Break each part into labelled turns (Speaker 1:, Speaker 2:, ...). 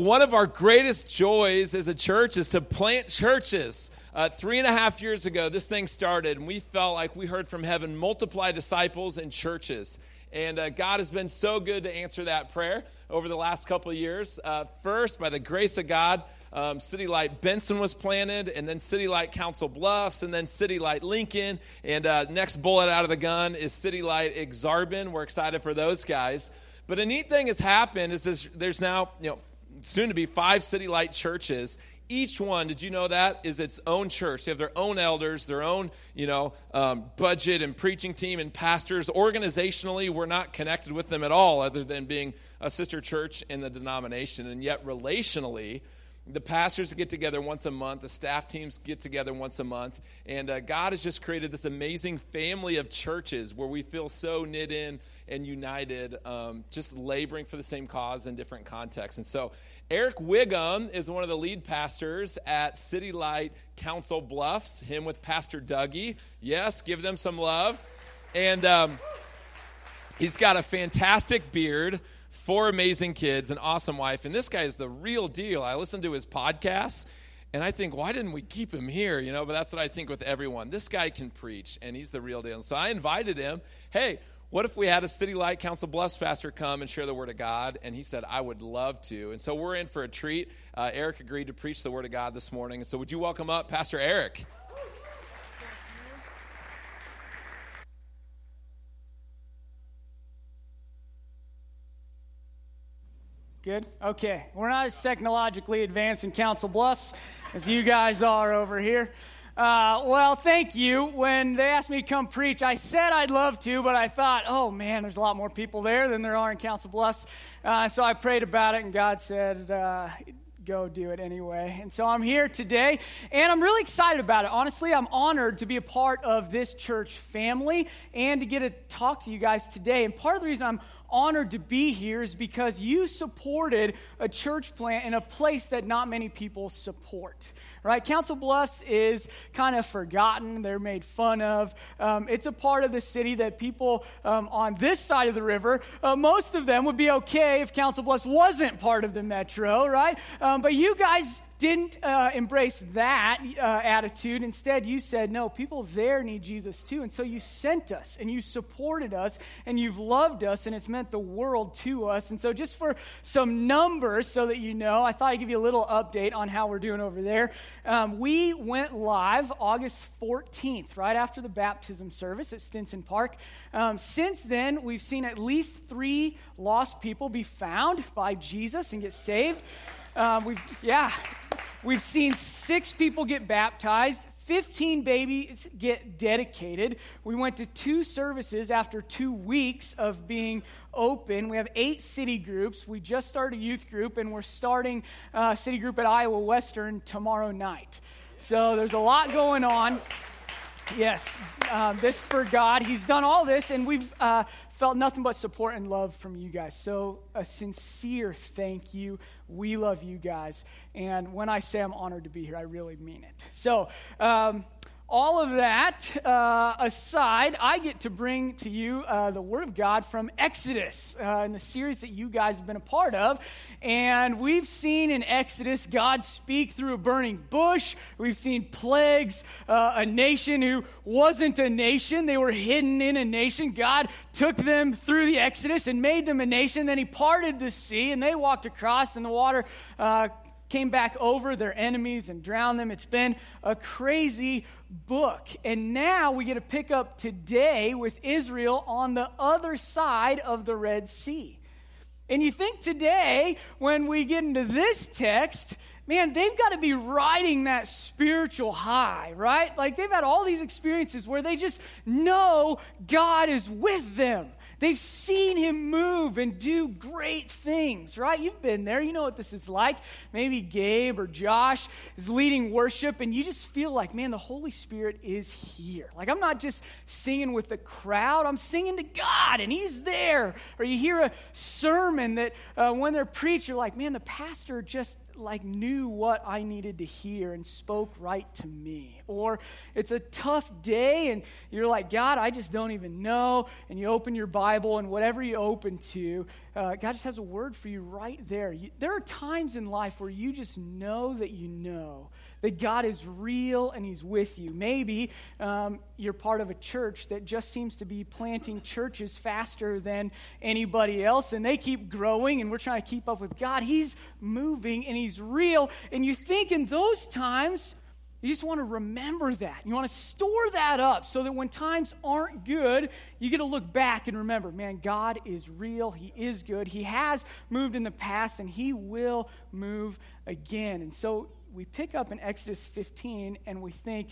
Speaker 1: One of our greatest joys as a church is to plant churches. Uh, three and a half years ago, this thing started, and we felt like we heard from heaven multiply disciples and churches. And uh, God has been so good to answer that prayer over the last couple of years. Uh, first, by the grace of God, um, City Light Benson was planted, and then City Light Council Bluffs, and then City Light Lincoln. And uh, next bullet out of the gun is City Light Aksarben. We're excited for those guys. But a neat thing has happened is this, there's now you know soon to be five City Light churches. Each one, did you know that, is its own church. They have their own elders, their own, you know, um, budget and preaching team and pastors. Organizationally, we're not connected with them at all, other than being a sister church in the denomination. And yet, relationally, the pastors get together once a month, the staff teams get together once a month, and uh, God has just created this amazing family of churches where we feel so knit in and united, um, just laboring for the same cause in different contexts. And so, Eric Wiggum is one of the lead pastors at City Light Council Bluffs, him with Pastor Dougie. Yes, give them some love. And um, he's got a fantastic beard four amazing kids, an awesome wife, and this guy is the real deal. I listen to his podcasts, and I think, why didn't we keep him here? You know, but that's what I think with everyone. This guy can preach, and he's the real deal. And so I invited him. Hey, what if we had a City Light Council Bluffs pastor come and share the Word of God? And he said, I would love to. And so we're in for a treat. Uh, Eric agreed to preach the Word of God this morning. So would you welcome up Pastor Eric?
Speaker 2: Good? Okay. We're not as technologically advanced in Council Bluffs as you guys are over here. Uh, well, thank you. When they asked me to come preach, I said I'd love to, but I thought, oh man, there's a lot more people there than there are in Council Bluffs. Uh, so I prayed about it, and God said, uh, go do it anyway. And so I'm here today, and I'm really excited about it. Honestly, I'm honored to be a part of this church family and to get to talk to you guys today. And part of the reason I'm honored to be here is because you supported a church plant in a place that not many people support. Right? Council Bluffs is kind of forgotten. They're made fun of. Um, it's a part of the city that people um, on this side of the river, uh, most of them would be okay if Council Bluffs wasn't part of the metro, right? Um, but you guys didn't uh, embrace that uh, attitude. Instead, you said, no, people there need Jesus too. And so you sent us and you supported us and you've loved us and it's meant the world to us. And so, just for some numbers so that you know, I thought I'd give you a little update on how we're doing over there. Um, we went live August 14th, right after the baptism service at Stinson Park. Um, since then, we've seen at least three lost people be found by Jesus and get saved. Um, we've, yeah, we've seen six people get baptized, 15 babies get dedicated. We went to two services after two weeks of being open. We have eight city groups. We just started a youth group, and we're starting a city group at Iowa Western tomorrow night. So there's a lot going on. Yes, um, this is for God. He's done all this, and we've uh, felt nothing but support and love from you guys. So, a sincere thank you. We love you guys. And when I say I'm honored to be here, I really mean it. So, um, all of that uh, aside, I get to bring to you uh, the Word of God from Exodus uh, in the series that you guys have been a part of. And we've seen in Exodus God speak through a burning bush. We've seen plagues, uh, a nation who wasn't a nation, they were hidden in a nation. God took them through the Exodus and made them a nation. Then He parted the sea and they walked across, and the water uh, came back over their enemies and drowned them. It's been a crazy book. And now we get to pick up today with Israel on the other side of the Red Sea. And you think today, when we get into this text, man, they've got to be riding that spiritual high, right? Like they've had all these experiences where they just know God is with them. They've seen him move and do great things, right? You've been there. You know what this is like. Maybe Gabe or Josh is leading worship, and you just feel like, man, the Holy Spirit is here. Like, I'm not just singing with the crowd, I'm singing to God, and He's there. Or you hear a sermon that uh, when they're preached, you're like, man, the pastor just like knew what I needed to hear and spoke right to me. Or it's a tough day and you're like, God, I just don't even know. And you open your Bible Bible and whatever you open to, uh, God just has a word for you right there. You, there are times in life where you just know that you know that God is real and He's with you. Maybe um, you're part of a church that just seems to be planting churches faster than anybody else, and they keep growing, and we're trying to keep up with God. He's moving and He's real. And you think in those times, you just want to remember that. You want to store that up so that when times aren't good, you get to look back and remember, man, God is real. He is good. He has moved in the past and He will move again. And so we pick up in Exodus 15 and we think,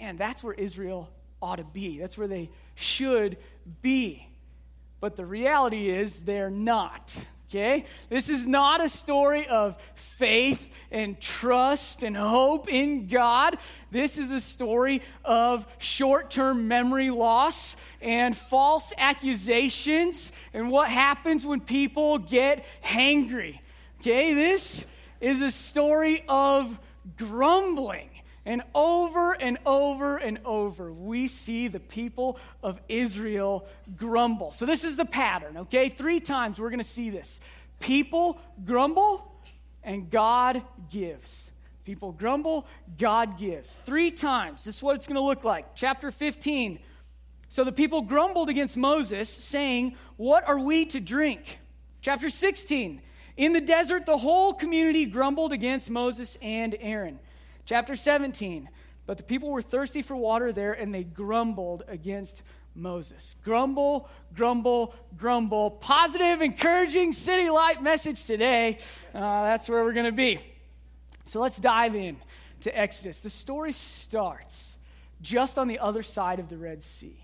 Speaker 2: man, that's where Israel ought to be. That's where they should be. But the reality is they're not. Okay? This is not a story of faith and trust and hope in God. This is a story of short term memory loss and false accusations and what happens when people get hangry. Okay? This is a story of grumbling. And over and over and over, we see the people of Israel grumble. So, this is the pattern, okay? Three times we're going to see this. People grumble, and God gives. People grumble, God gives. Three times. This is what it's going to look like. Chapter 15. So the people grumbled against Moses, saying, What are we to drink? Chapter 16. In the desert, the whole community grumbled against Moses and Aaron. Chapter 17. But the people were thirsty for water there, and they grumbled against Moses. Grumble, grumble, grumble. Positive, encouraging city light message today. Uh, that's where we're going to be. So let's dive in to Exodus. The story starts just on the other side of the Red Sea.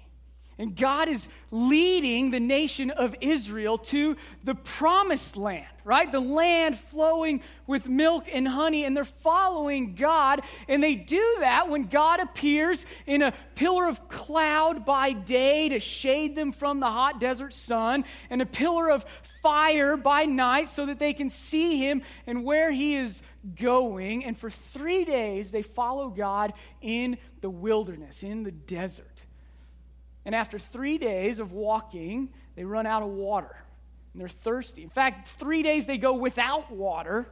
Speaker 2: And God is leading the nation of Israel to the promised land, right? The land flowing with milk and honey. And they're following God. And they do that when God appears in a pillar of cloud by day to shade them from the hot desert sun, and a pillar of fire by night so that they can see him and where he is going. And for three days, they follow God in the wilderness, in the desert. And after three days of walking, they run out of water and they're thirsty. In fact, three days they go without water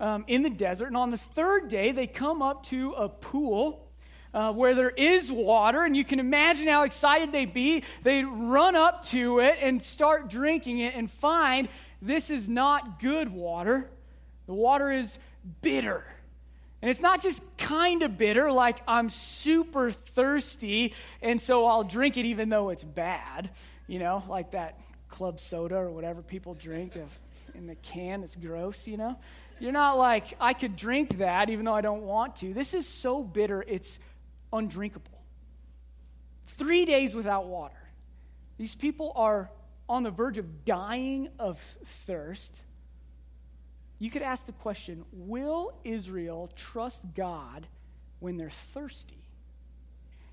Speaker 2: um, in the desert. And on the third day, they come up to a pool. Uh, where there is water, and you can imagine how excited they'd be. They run up to it and start drinking it and find this is not good water. The water is bitter. And it's not just kind of bitter, like I'm super thirsty, and so I'll drink it even though it's bad, you know, like that club soda or whatever people drink in the can It's gross, you know. You're not like, I could drink that even though I don't want to. This is so bitter, it's undrinkable. Three days without water. These people are on the verge of dying of thirst you could ask the question Will Israel trust God when they're thirsty?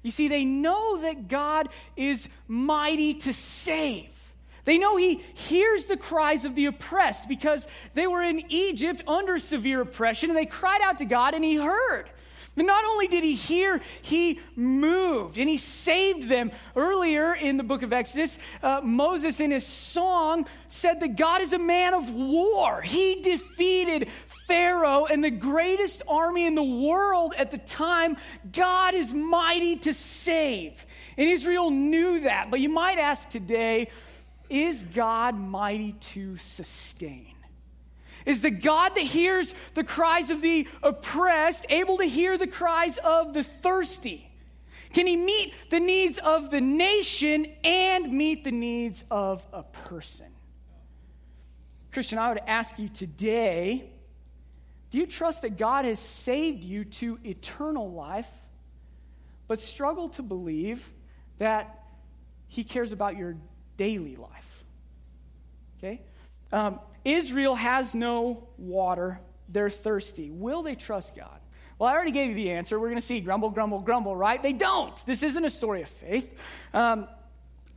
Speaker 2: You see, they know that God is mighty to save. They know He hears the cries of the oppressed because they were in Egypt under severe oppression and they cried out to God and He heard. But not only did he hear, he moved and he saved them. Earlier in the book of Exodus, uh, Moses in his song said that God is a man of war. He defeated Pharaoh and the greatest army in the world at the time. God is mighty to save. And Israel knew that. But you might ask today, is God mighty to sustain? Is the God that hears the cries of the oppressed able to hear the cries of the thirsty? Can he meet the needs of the nation and meet the needs of a person? Christian, I would ask you today do you trust that God has saved you to eternal life, but struggle to believe that he cares about your daily life? Okay? Um, Israel has no water. They're thirsty. Will they trust God? Well, I already gave you the answer. We're going to see grumble, grumble, grumble, right? They don't. This isn't a story of faith. Um,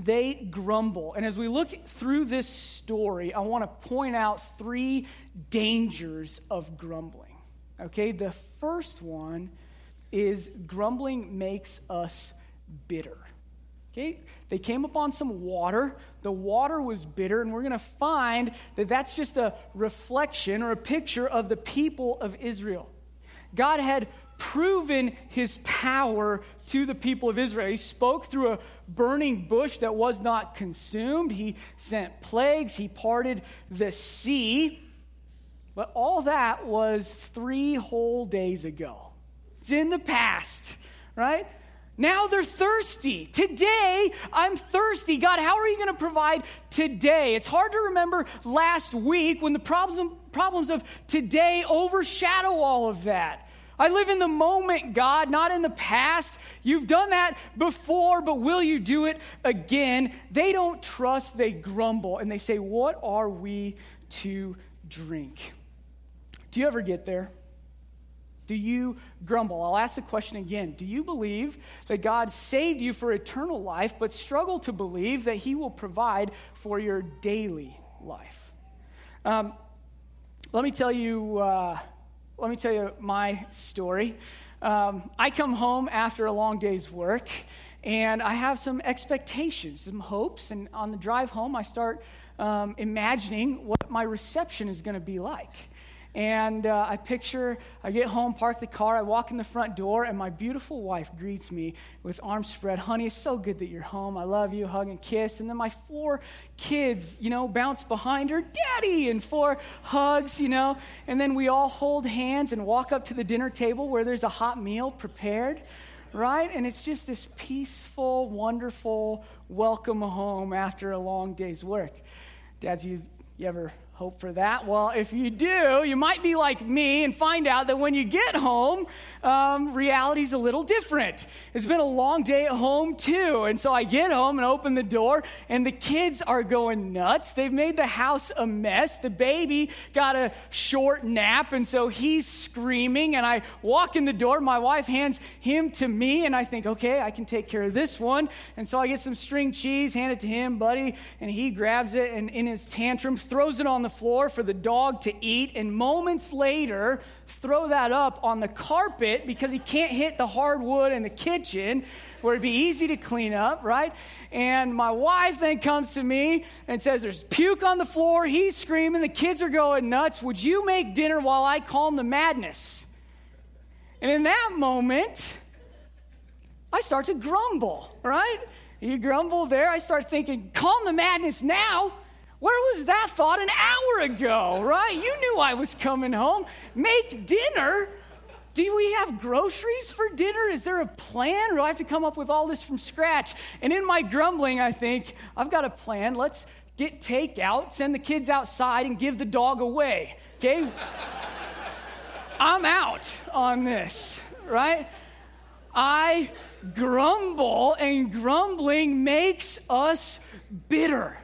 Speaker 2: they grumble. And as we look through this story, I want to point out three dangers of grumbling. Okay, the first one is grumbling makes us bitter. Okay? They came upon some water. The water was bitter, and we're going to find that that's just a reflection or a picture of the people of Israel. God had proven his power to the people of Israel. He spoke through a burning bush that was not consumed, he sent plagues, he parted the sea. But all that was three whole days ago. It's in the past, right? Now they're thirsty. Today, I'm thirsty. God, how are you going to provide today? It's hard to remember last week when the problems, problems of today overshadow all of that. I live in the moment, God, not in the past. You've done that before, but will you do it again? They don't trust, they grumble, and they say, What are we to drink? Do you ever get there? Do you grumble? I'll ask the question again. Do you believe that God saved you for eternal life, but struggle to believe that He will provide for your daily life? Um, let me tell you. Uh, let me tell you my story. Um, I come home after a long day's work, and I have some expectations, some hopes. And on the drive home, I start um, imagining what my reception is going to be like. And uh, I picture, I get home, park the car, I walk in the front door, and my beautiful wife greets me with arms spread. Honey, it's so good that you're home. I love you, hug and kiss. And then my four kids, you know, bounce behind her, Daddy, and four hugs, you know. And then we all hold hands and walk up to the dinner table where there's a hot meal prepared right? And it's just this peaceful, wonderful welcome home after a long day's work. Dads, you, you ever hope for that. Well, if you do, you might be like me and find out that when you get home, um, reality's a little different. It's been a long day at home, too. And so I get home and open the door, and the kids are going nuts. They've made the house a mess. The baby got a short nap, and so he's screaming. And I walk in the door. My wife hands him to me, and I think, okay, I can take care of this one. And so I get some string cheese, hand it to him, buddy, and he grabs it and in his tantrum throws it the floor for the dog to eat, and moments later, throw that up on the carpet because he can't hit the hardwood in the kitchen where it'd be easy to clean up, right? And my wife then comes to me and says, There's puke on the floor. He's screaming. The kids are going nuts. Would you make dinner while I calm the madness? And in that moment, I start to grumble, right? You grumble there. I start thinking, calm the madness now. Where was that thought an hour ago, right? You knew I was coming home. Make dinner. Do we have groceries for dinner? Is there a plan? Or do I have to come up with all this from scratch? And in my grumbling, I think, I've got a plan. Let's get takeout, send the kids outside, and give the dog away. Okay? I'm out on this, right? I grumble, and grumbling makes us bitter.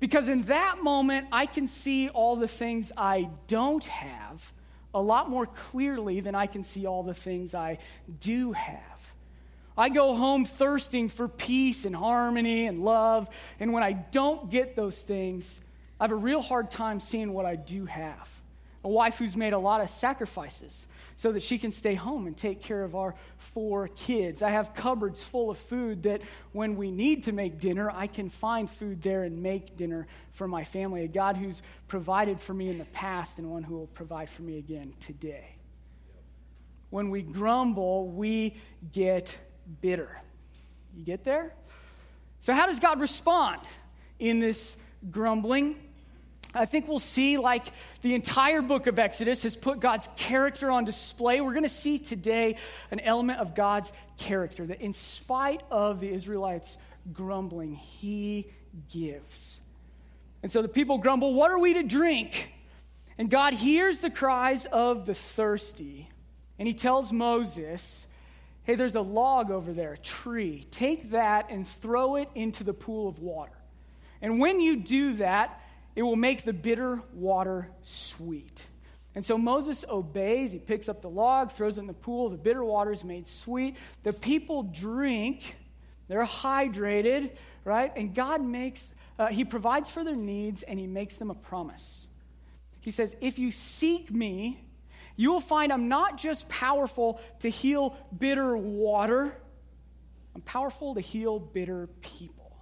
Speaker 2: Because in that moment, I can see all the things I don't have a lot more clearly than I can see all the things I do have. I go home thirsting for peace and harmony and love, and when I don't get those things, I have a real hard time seeing what I do have. A wife who's made a lot of sacrifices so that she can stay home and take care of our four kids. I have cupboards full of food that when we need to make dinner, I can find food there and make dinner for my family. A God who's provided for me in the past and one who will provide for me again today. When we grumble, we get bitter. You get there? So, how does God respond in this grumbling? I think we'll see, like the entire book of Exodus has put God's character on display. We're going to see today an element of God's character that, in spite of the Israelites grumbling, He gives. And so the people grumble, What are we to drink? And God hears the cries of the thirsty, and He tells Moses, Hey, there's a log over there, a tree. Take that and throw it into the pool of water. And when you do that, it will make the bitter water sweet. And so Moses obeys. He picks up the log, throws it in the pool. The bitter water is made sweet. The people drink. They're hydrated, right? And God makes, uh, He provides for their needs and He makes them a promise. He says, If you seek me, you will find I'm not just powerful to heal bitter water, I'm powerful to heal bitter people.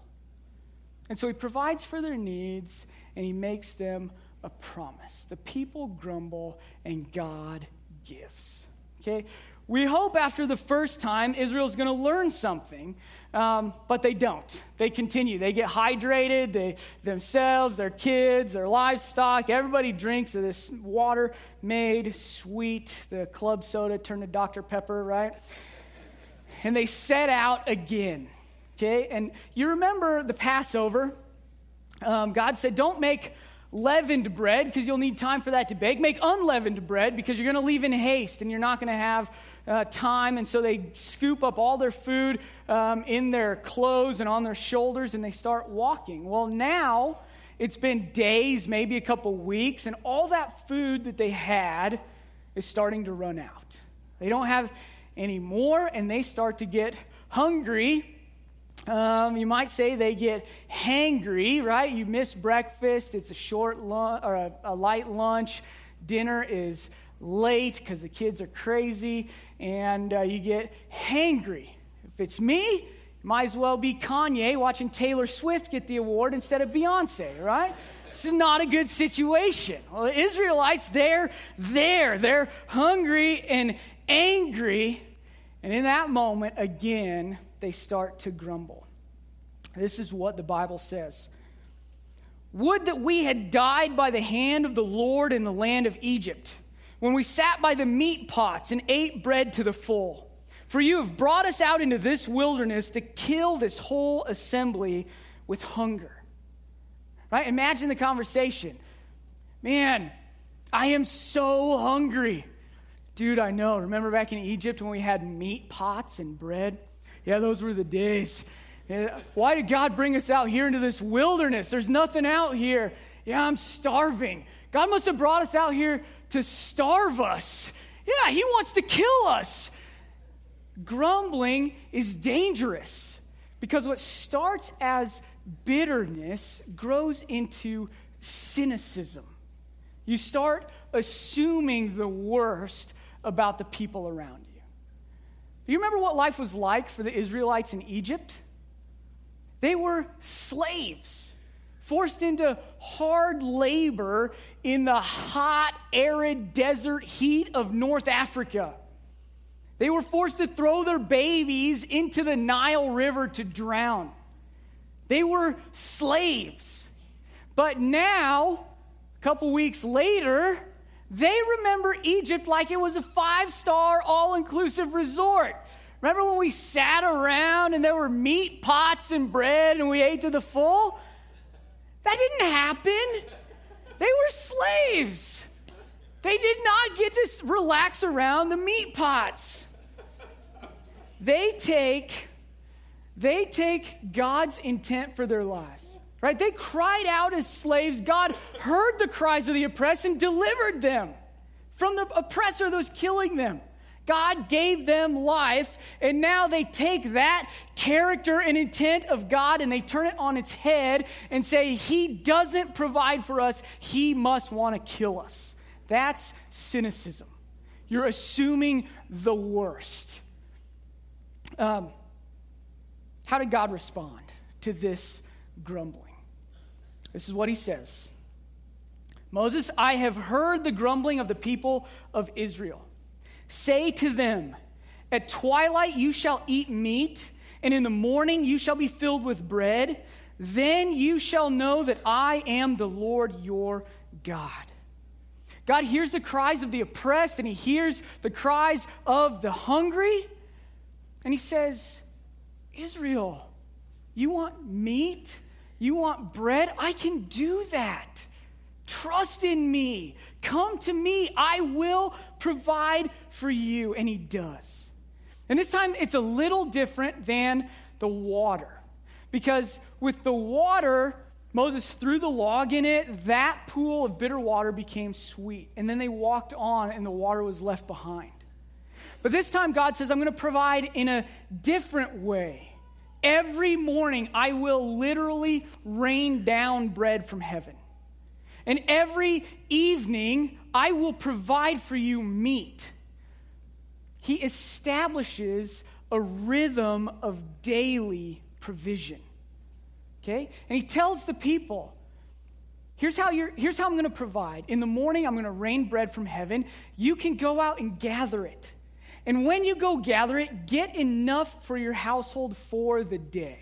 Speaker 2: And so he provides for their needs and he makes them a promise. The people grumble and God gives. Okay? We hope after the first time Israel's going to learn something, um, but they don't. They continue. They get hydrated, they, themselves, their kids, their livestock. Everybody drinks of this water made sweet, the club soda turned to Dr. Pepper, right? And they set out again. Okay? And you remember the Passover. Um, God said, Don't make leavened bread because you'll need time for that to bake. Make unleavened bread because you're going to leave in haste and you're not going to have uh, time. And so they scoop up all their food um, in their clothes and on their shoulders and they start walking. Well, now it's been days, maybe a couple weeks, and all that food that they had is starting to run out. They don't have any more and they start to get hungry um, you might say they get hangry, right? You miss breakfast, it's a short lunch or a, a light lunch. Dinner is late because the kids are crazy, and uh, you get hangry. If it's me, might as well be Kanye watching Taylor Swift get the award instead of Beyonce, right? This is not a good situation. Well, the Israelites, they're there. They're hungry and angry. And in that moment, again, they start to grumble. This is what the Bible says Would that we had died by the hand of the Lord in the land of Egypt, when we sat by the meat pots and ate bread to the full. For you have brought us out into this wilderness to kill this whole assembly with hunger. Right? Imagine the conversation. Man, I am so hungry. Dude, I know. Remember back in Egypt when we had meat pots and bread? Yeah, those were the days. Yeah, why did God bring us out here into this wilderness? There's nothing out here. Yeah, I'm starving. God must have brought us out here to starve us. Yeah, He wants to kill us. Grumbling is dangerous because what starts as bitterness grows into cynicism. You start assuming the worst about the people around you. Do you remember what life was like for the Israelites in Egypt? They were slaves, forced into hard labor in the hot, arid desert heat of North Africa. They were forced to throw their babies into the Nile River to drown. They were slaves. But now, a couple weeks later, they remember Egypt like it was a five star, all inclusive resort. Remember when we sat around and there were meat pots and bread and we ate to the full? That didn't happen. They were slaves. They did not get to relax around the meat pots. They take they take God's intent for their lives. Right? They cried out as slaves. God heard the cries of the oppressed and delivered them from the oppressor that was killing them. God gave them life, and now they take that character and intent of God and they turn it on its head and say, He doesn't provide for us, He must want to kill us. That's cynicism. You're assuming the worst. Um, how did God respond to this grumbling? This is what he says Moses, I have heard the grumbling of the people of Israel. Say to them, At twilight you shall eat meat, and in the morning you shall be filled with bread. Then you shall know that I am the Lord your God. God hears the cries of the oppressed, and he hears the cries of the hungry. And he says, Israel, you want meat? You want bread? I can do that. Trust in me. Come to me. I will provide for you. And he does. And this time it's a little different than the water. Because with the water, Moses threw the log in it, that pool of bitter water became sweet. And then they walked on, and the water was left behind. But this time, God says, I'm going to provide in a different way. Every morning, I will literally rain down bread from heaven. And every evening, I will provide for you meat. He establishes a rhythm of daily provision. Okay? And he tells the people, Here's how, you're, here's how I'm going to provide. In the morning, I'm going to rain bread from heaven. You can go out and gather it. And when you go gather it, get enough for your household for the day.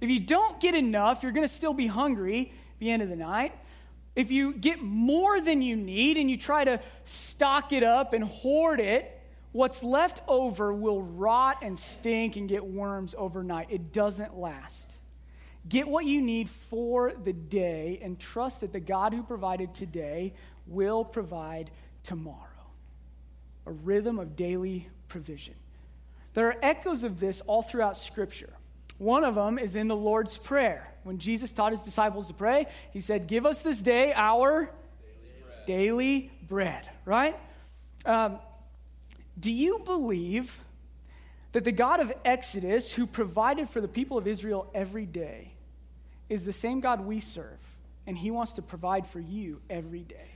Speaker 2: If you don't get enough, you're going to still be hungry at the end of the night. If you get more than you need and you try to stock it up and hoard it, what's left over will rot and stink and get worms overnight. It doesn't last. Get what you need for the day and trust that the God who provided today will provide tomorrow. A rhythm of daily provision. There are echoes of this all throughout Scripture. One of them is in the Lord's Prayer. When Jesus taught his disciples to pray, he said, Give us this day our daily bread, daily bread right? Um, do you believe that the God of Exodus, who provided for the people of Israel every day, is the same God we serve, and He wants to provide for you every day.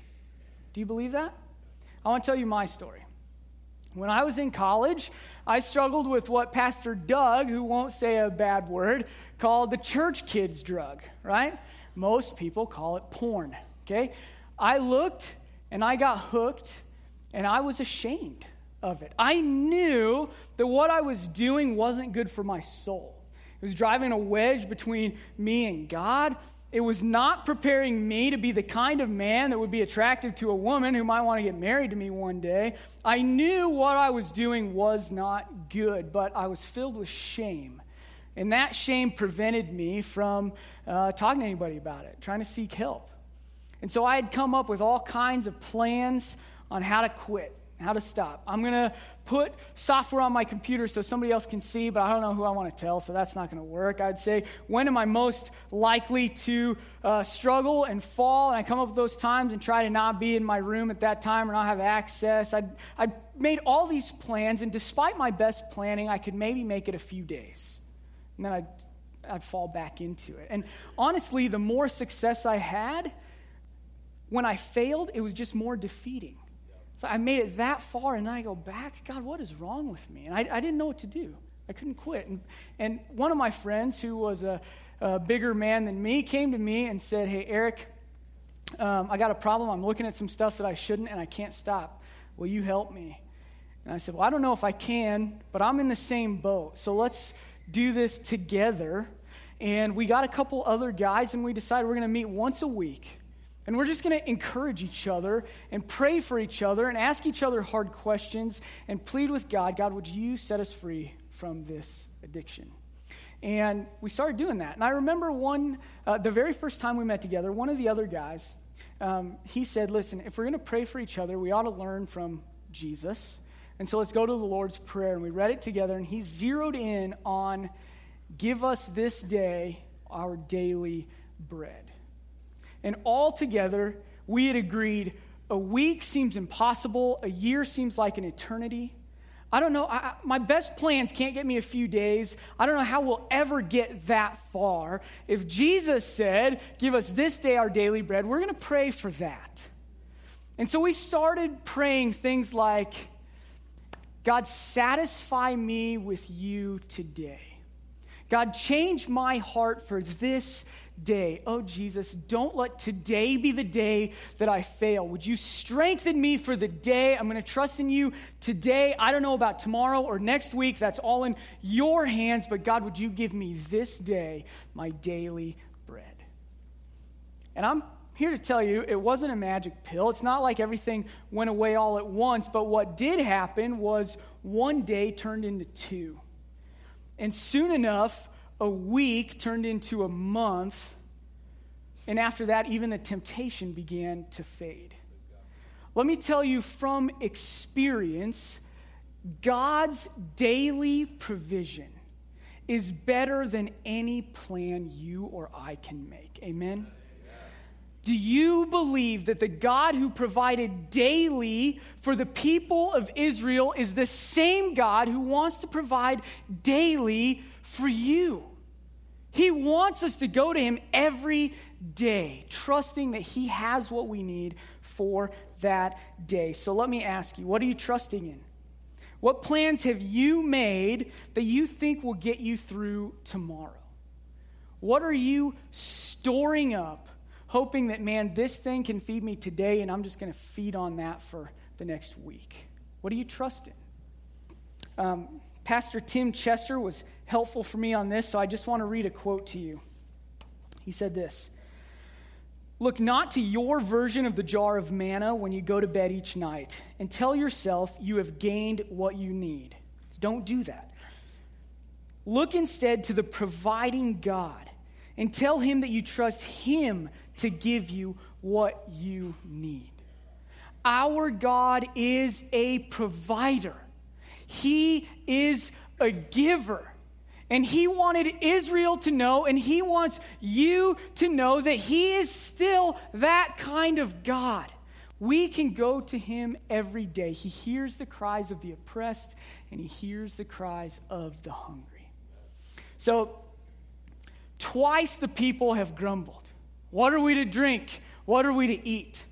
Speaker 2: Do you believe that? I want to tell you my story. When I was in college, I struggled with what Pastor Doug, who won't say a bad word, called the church kids drug, right? Most people call it porn, okay? I looked and I got hooked and I was ashamed of it. I knew that what I was doing wasn't good for my soul. It was driving a wedge between me and God. It was not preparing me to be the kind of man that would be attractive to a woman who might want to get married to me one day. I knew what I was doing was not good, but I was filled with shame. And that shame prevented me from uh, talking to anybody about it, trying to seek help. And so I had come up with all kinds of plans on how to quit how to stop. I'm going to put software on my computer so somebody else can see, but I don't know who I want to tell, so that's not going to work. I'd say, when am I most likely to uh, struggle and fall? And I come up with those times and try to not be in my room at that time or not have access. I'd, I'd made all these plans, and despite my best planning, I could maybe make it a few days. And then I'd, I'd fall back into it. And honestly, the more success I had, when I failed, it was just more defeating so I made it that far, and then I go back. God, what is wrong with me? And I, I didn't know what to do. I couldn't quit. And, and one of my friends, who was a, a bigger man than me, came to me and said, Hey, Eric, um, I got a problem. I'm looking at some stuff that I shouldn't, and I can't stop. Will you help me? And I said, Well, I don't know if I can, but I'm in the same boat. So let's do this together. And we got a couple other guys, and we decided we're going to meet once a week. And we're just going to encourage each other and pray for each other and ask each other hard questions and plead with God God, would you set us free from this addiction? And we started doing that. And I remember one, uh, the very first time we met together, one of the other guys, um, he said, Listen, if we're going to pray for each other, we ought to learn from Jesus. And so let's go to the Lord's Prayer. And we read it together, and he zeroed in on give us this day our daily bread. And all together, we had agreed a week seems impossible, a year seems like an eternity. I don't know. I, my best plans can't get me a few days. I don't know how we'll ever get that far. If Jesus said, Give us this day our daily bread, we're going to pray for that. And so we started praying things like, God, satisfy me with you today. God, change my heart for this day. Oh, Jesus, don't let today be the day that I fail. Would you strengthen me for the day? I'm going to trust in you today. I don't know about tomorrow or next week. That's all in your hands. But God, would you give me this day my daily bread? And I'm here to tell you it wasn't a magic pill. It's not like everything went away all at once. But what did happen was one day turned into two. And soon enough, a week turned into a month. And after that, even the temptation began to fade. Let me tell you from experience God's daily provision is better than any plan you or I can make. Amen? Do you believe that the God who provided daily for the people of Israel is the same God who wants to provide daily for you? He wants us to go to Him every day, trusting that He has what we need for that day. So let me ask you what are you trusting in? What plans have you made that you think will get you through tomorrow? What are you storing up, hoping that, man, this thing can feed me today and I'm just going to feed on that for the next week? What are you trusting? Um, Pastor Tim Chester was helpful for me on this, so I just want to read a quote to you. He said this Look not to your version of the jar of manna when you go to bed each night and tell yourself you have gained what you need. Don't do that. Look instead to the providing God and tell him that you trust him to give you what you need. Our God is a provider, He is a giver. And he wanted Israel to know, and he wants you to know that he is still that kind of God. We can go to him every day. He hears the cries of the oppressed, and he hears the cries of the hungry. So, twice the people have grumbled. What are we to drink? What are we to eat?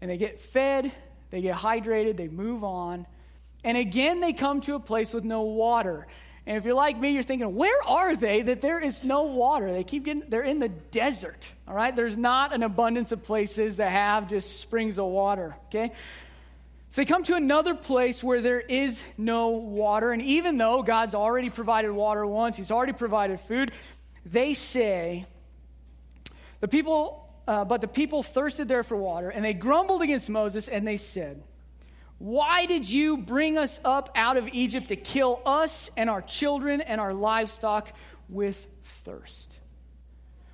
Speaker 2: and they get fed, they get hydrated, they move on. And again, they come to a place with no water. And if you're like me, you're thinking, where are they that there is no water? They keep getting, they're in the desert, all right? There's not an abundance of places that have just springs of water, okay? So they come to another place where there is no water. And even though God's already provided water once, He's already provided food, they say, the people uh, but the people thirsted there for water, and they grumbled against Moses, and they said, Why did you bring us up out of Egypt to kill us and our children and our livestock with thirst?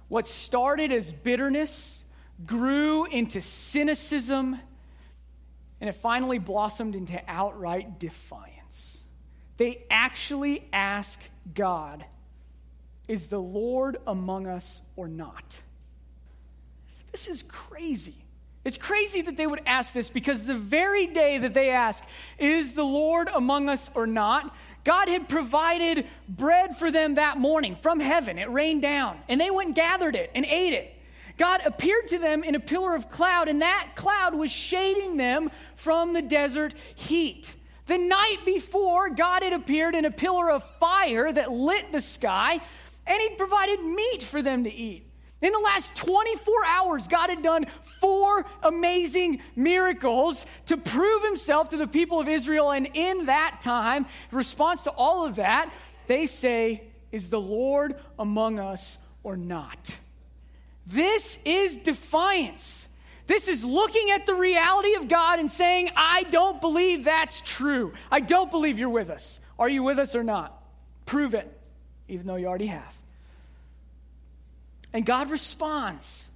Speaker 2: What started as bitterness grew into cynicism, and it finally blossomed into outright defiance. They actually ask God, Is the Lord among us or not? This is crazy. It's crazy that they would ask this because the very day that they ask, Is the Lord among us or not? God had provided bread for them that morning from heaven. It rained down, and they went and gathered it and ate it. God appeared to them in a pillar of cloud, and that cloud was shading them from the desert heat. The night before, God had appeared in a pillar of fire that lit the sky, and He'd provided meat for them to eat. In the last 24 hours, God had done four amazing miracles to prove himself to the people of Israel. And in that time, in response to all of that, they say, Is the Lord among us or not? This is defiance. This is looking at the reality of God and saying, I don't believe that's true. I don't believe you're with us. Are you with us or not? Prove it, even though you already have. And God responds.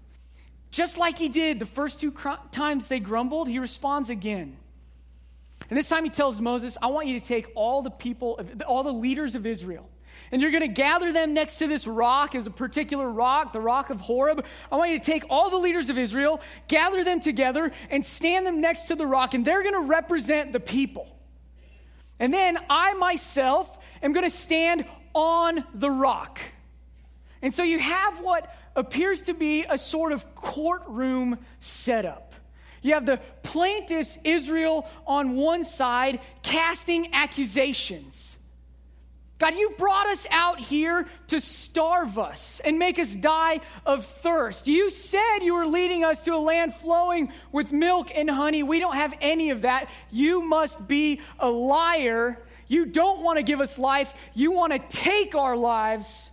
Speaker 2: Just like he did the first two cr- times they grumbled, he responds again. And this time he tells Moses, I want you to take all the people, of, all the leaders of Israel, and you're going to gather them next to this rock, as a particular rock, the rock of Horeb. I want you to take all the leaders of Israel, gather them together, and stand them next to the rock, and they're going to represent the people. And then I myself am going to stand on the rock. And so you have what appears to be a sort of courtroom setup. You have the plaintiffs, Israel, on one side, casting accusations. God, you brought us out here to starve us and make us die of thirst. You said you were leading us to a land flowing with milk and honey. We don't have any of that. You must be a liar. You don't want to give us life. You want to take our lives.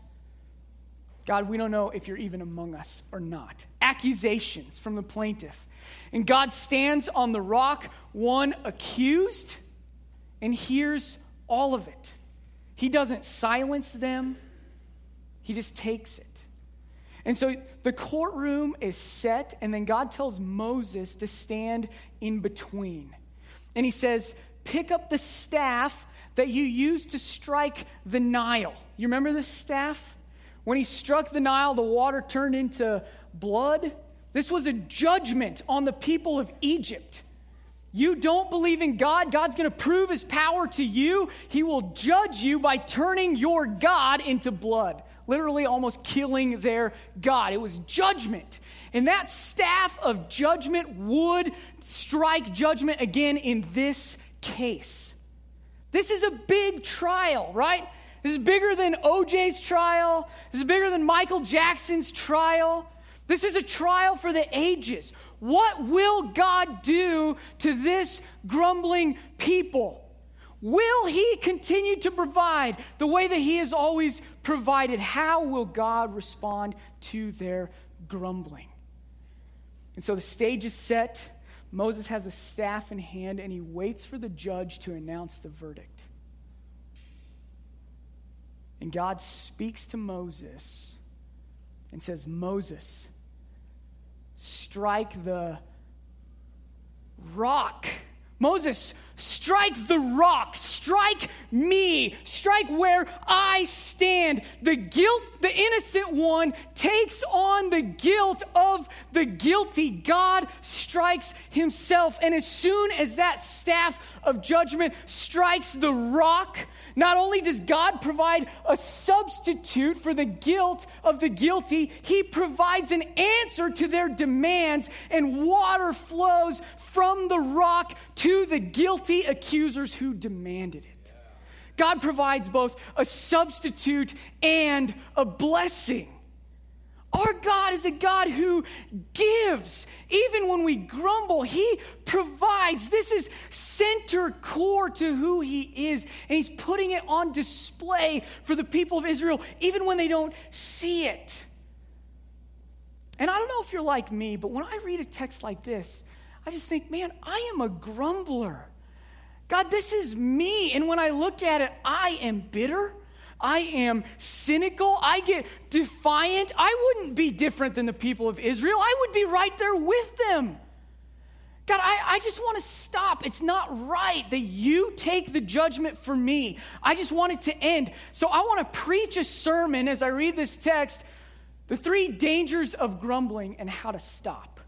Speaker 2: God, we don't know if you're even among us or not. Accusations from the plaintiff. And God stands on the rock, one accused, and hears all of it. He doesn't silence them, he just takes it. And so the courtroom is set, and then God tells Moses to stand in between. And he says, Pick up the staff that you used to strike the Nile. You remember this staff? When he struck the Nile, the water turned into blood. This was a judgment on the people of Egypt. You don't believe in God, God's going to prove his power to you. He will judge you by turning your God into blood, literally almost killing their God. It was judgment. And that staff of judgment would strike judgment again in this case. This is a big trial, right? This is bigger than OJ's trial. This is bigger than Michael Jackson's trial. This is a trial for the ages. What will God do to this grumbling people? Will He continue to provide the way that He has always provided? How will God respond to their grumbling? And so the stage is set. Moses has a staff in hand and he waits for the judge to announce the verdict. And God speaks to Moses and says, Moses, strike the rock. Moses, strike the rock, strike me, strike where I stand. The guilt, the innocent one takes on the guilt of the guilty. God strikes himself. And as soon as that staff of judgment strikes the rock, not only does God provide a substitute for the guilt of the guilty, He provides an answer to their demands, and water flows from the rock to the guilty accusers who demanded it. God provides both a substitute and a blessing. Our God is a God who gives. Even when we grumble, He provides. This is center core to who He is. And He's putting it on display for the people of Israel, even when they don't see it. And I don't know if you're like me, but when I read a text like this, I just think, man, I am a grumbler. God, this is me. And when I look at it, I am bitter. I am cynical. I get defiant. I wouldn't be different than the people of Israel. I would be right there with them. God, I, I just want to stop. It's not right that you take the judgment for me. I just want it to end. So I want to preach a sermon as I read this text the three dangers of grumbling and how to stop.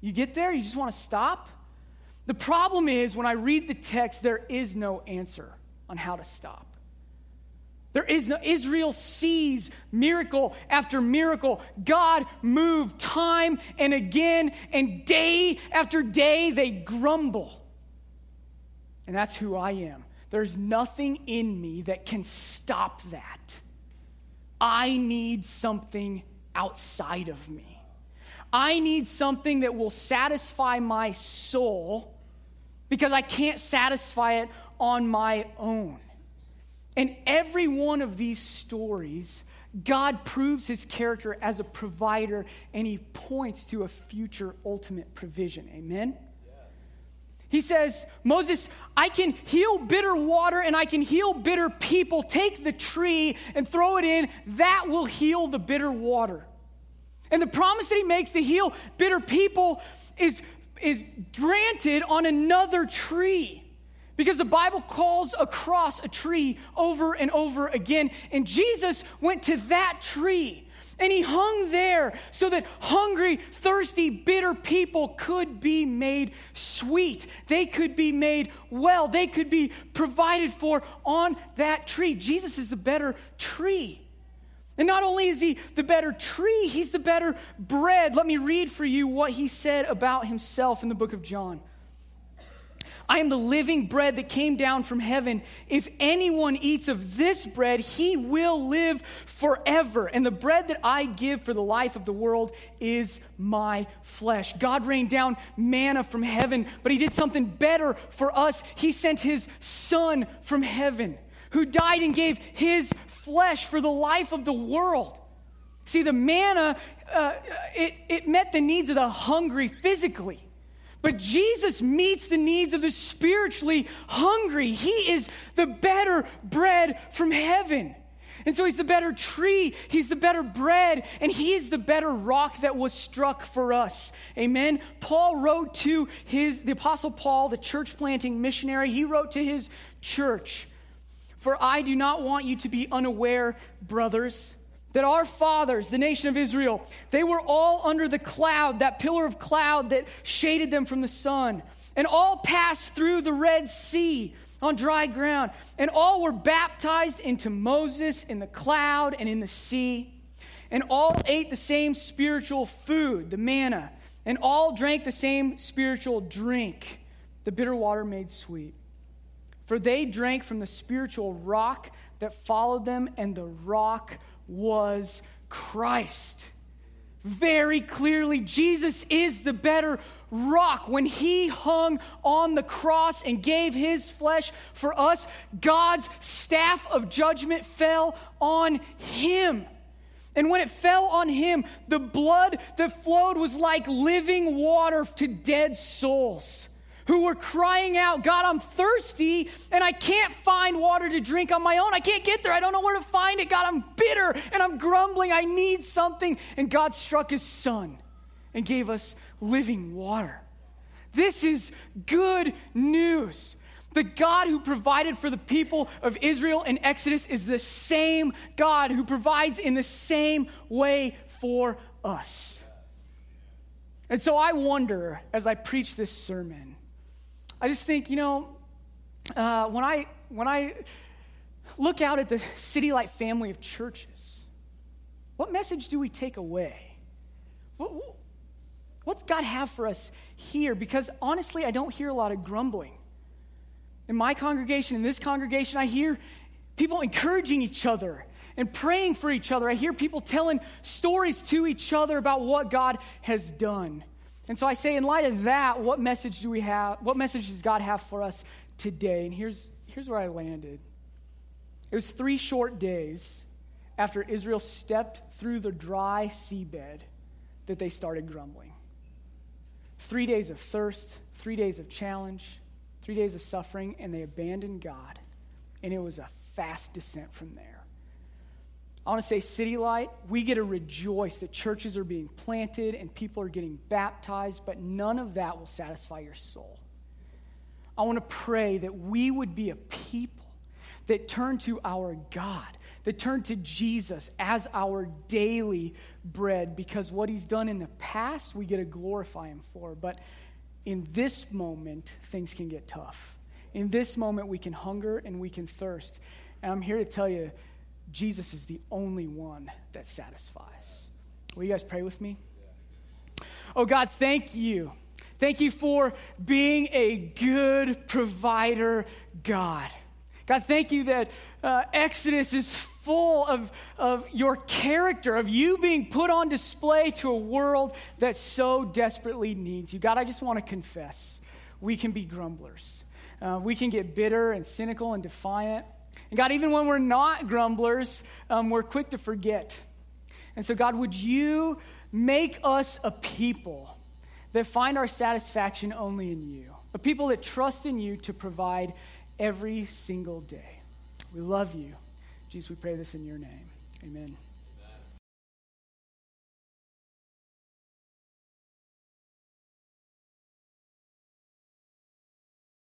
Speaker 2: You get there? You just want to stop? The problem is when I read the text, there is no answer on how to stop. There is no, Israel sees miracle after miracle. God moved time and again, and day after day they grumble. And that's who I am. There's nothing in me that can stop that. I need something outside of me. I need something that will satisfy my soul because I can't satisfy it on my own. In every one of these stories, God proves his character as a provider and he points to a future ultimate provision. Amen? He says, Moses, I can heal bitter water and I can heal bitter people. Take the tree and throw it in. That will heal the bitter water. And the promise that he makes to heal bitter people is, is granted on another tree. Because the Bible calls across a tree over and over again. And Jesus went to that tree and he hung there so that hungry, thirsty, bitter people could be made sweet. They could be made well. They could be provided for on that tree. Jesus is the better tree. And not only is he the better tree, he's the better bread. Let me read for you what he said about himself in the book of John. I am the living bread that came down from heaven. If anyone eats of this bread, he will live forever. And the bread that I give for the life of the world is my flesh. God rained down manna from heaven, but he did something better for us. He sent his son from heaven who died and gave his flesh for the life of the world. See, the manna, uh, it, it met the needs of the hungry physically. But Jesus meets the needs of the spiritually hungry. He is the better bread from heaven. And so he's the better tree, he's the better bread, and he is the better rock that was struck for us. Amen. Paul wrote to his the apostle Paul, the church planting missionary, he wrote to his church, "For I do not want you to be unaware, brothers, that our fathers, the nation of Israel, they were all under the cloud, that pillar of cloud that shaded them from the sun, and all passed through the Red Sea on dry ground, and all were baptized into Moses in the cloud and in the sea, and all ate the same spiritual food, the manna, and all drank the same spiritual drink, the bitter water made sweet. For they drank from the spiritual rock that followed them, and the rock was Christ. Very clearly, Jesus is the better rock. When he hung on the cross and gave his flesh for us, God's staff of judgment fell on him. And when it fell on him, the blood that flowed was like living water to dead souls who were crying out, God, I'm thirsty and I can't find water to drink on my own. I can't get there. I don't know where to find it. God, I'm bitter and I'm grumbling. I need something. And God struck his son and gave us living water. This is good news. The God who provided for the people of Israel in Exodus is the same God who provides in the same way for us. And so I wonder as I preach this sermon, I just think, you know, uh, when, I, when I look out at the City Light family of churches, what message do we take away? What, what's God have for us here? Because honestly, I don't hear a lot of grumbling. In my congregation, in this congregation, I hear people encouraging each other and praying for each other. I hear people telling stories to each other about what God has done. And so I say, in light of that, what message do we have? What message does God have for us today? And here's, here's where I landed. It was three short days after Israel stepped through the dry seabed that they started grumbling. Three days of thirst, three days of challenge, three days of suffering, and they abandoned God. And it was a fast descent from there. I want to say, City Light, we get to rejoice that churches are being planted and people are getting baptized, but none of that will satisfy your soul. I want to pray that we would be a people that turn to our God, that turn to Jesus as our daily bread, because what he's done in the past, we get to glorify him for. But in this moment, things can get tough. In this moment, we can hunger and we can thirst. And I'm here to tell you, Jesus is the only one that satisfies. Will you guys pray with me? Oh, God, thank you. Thank you for being a good provider, God. God, thank you that uh, Exodus is full of, of your character, of you being put on display to a world that so desperately needs you. God, I just want to confess we can be grumblers. Uh, we can get bitter and cynical and defiant. And God, even when we're not grumblers, um, we're quick to forget. And so, God, would you make us a people that find our satisfaction only in you, a people that trust in you to provide every single day? We love you. Jesus, we pray this in your name. Amen.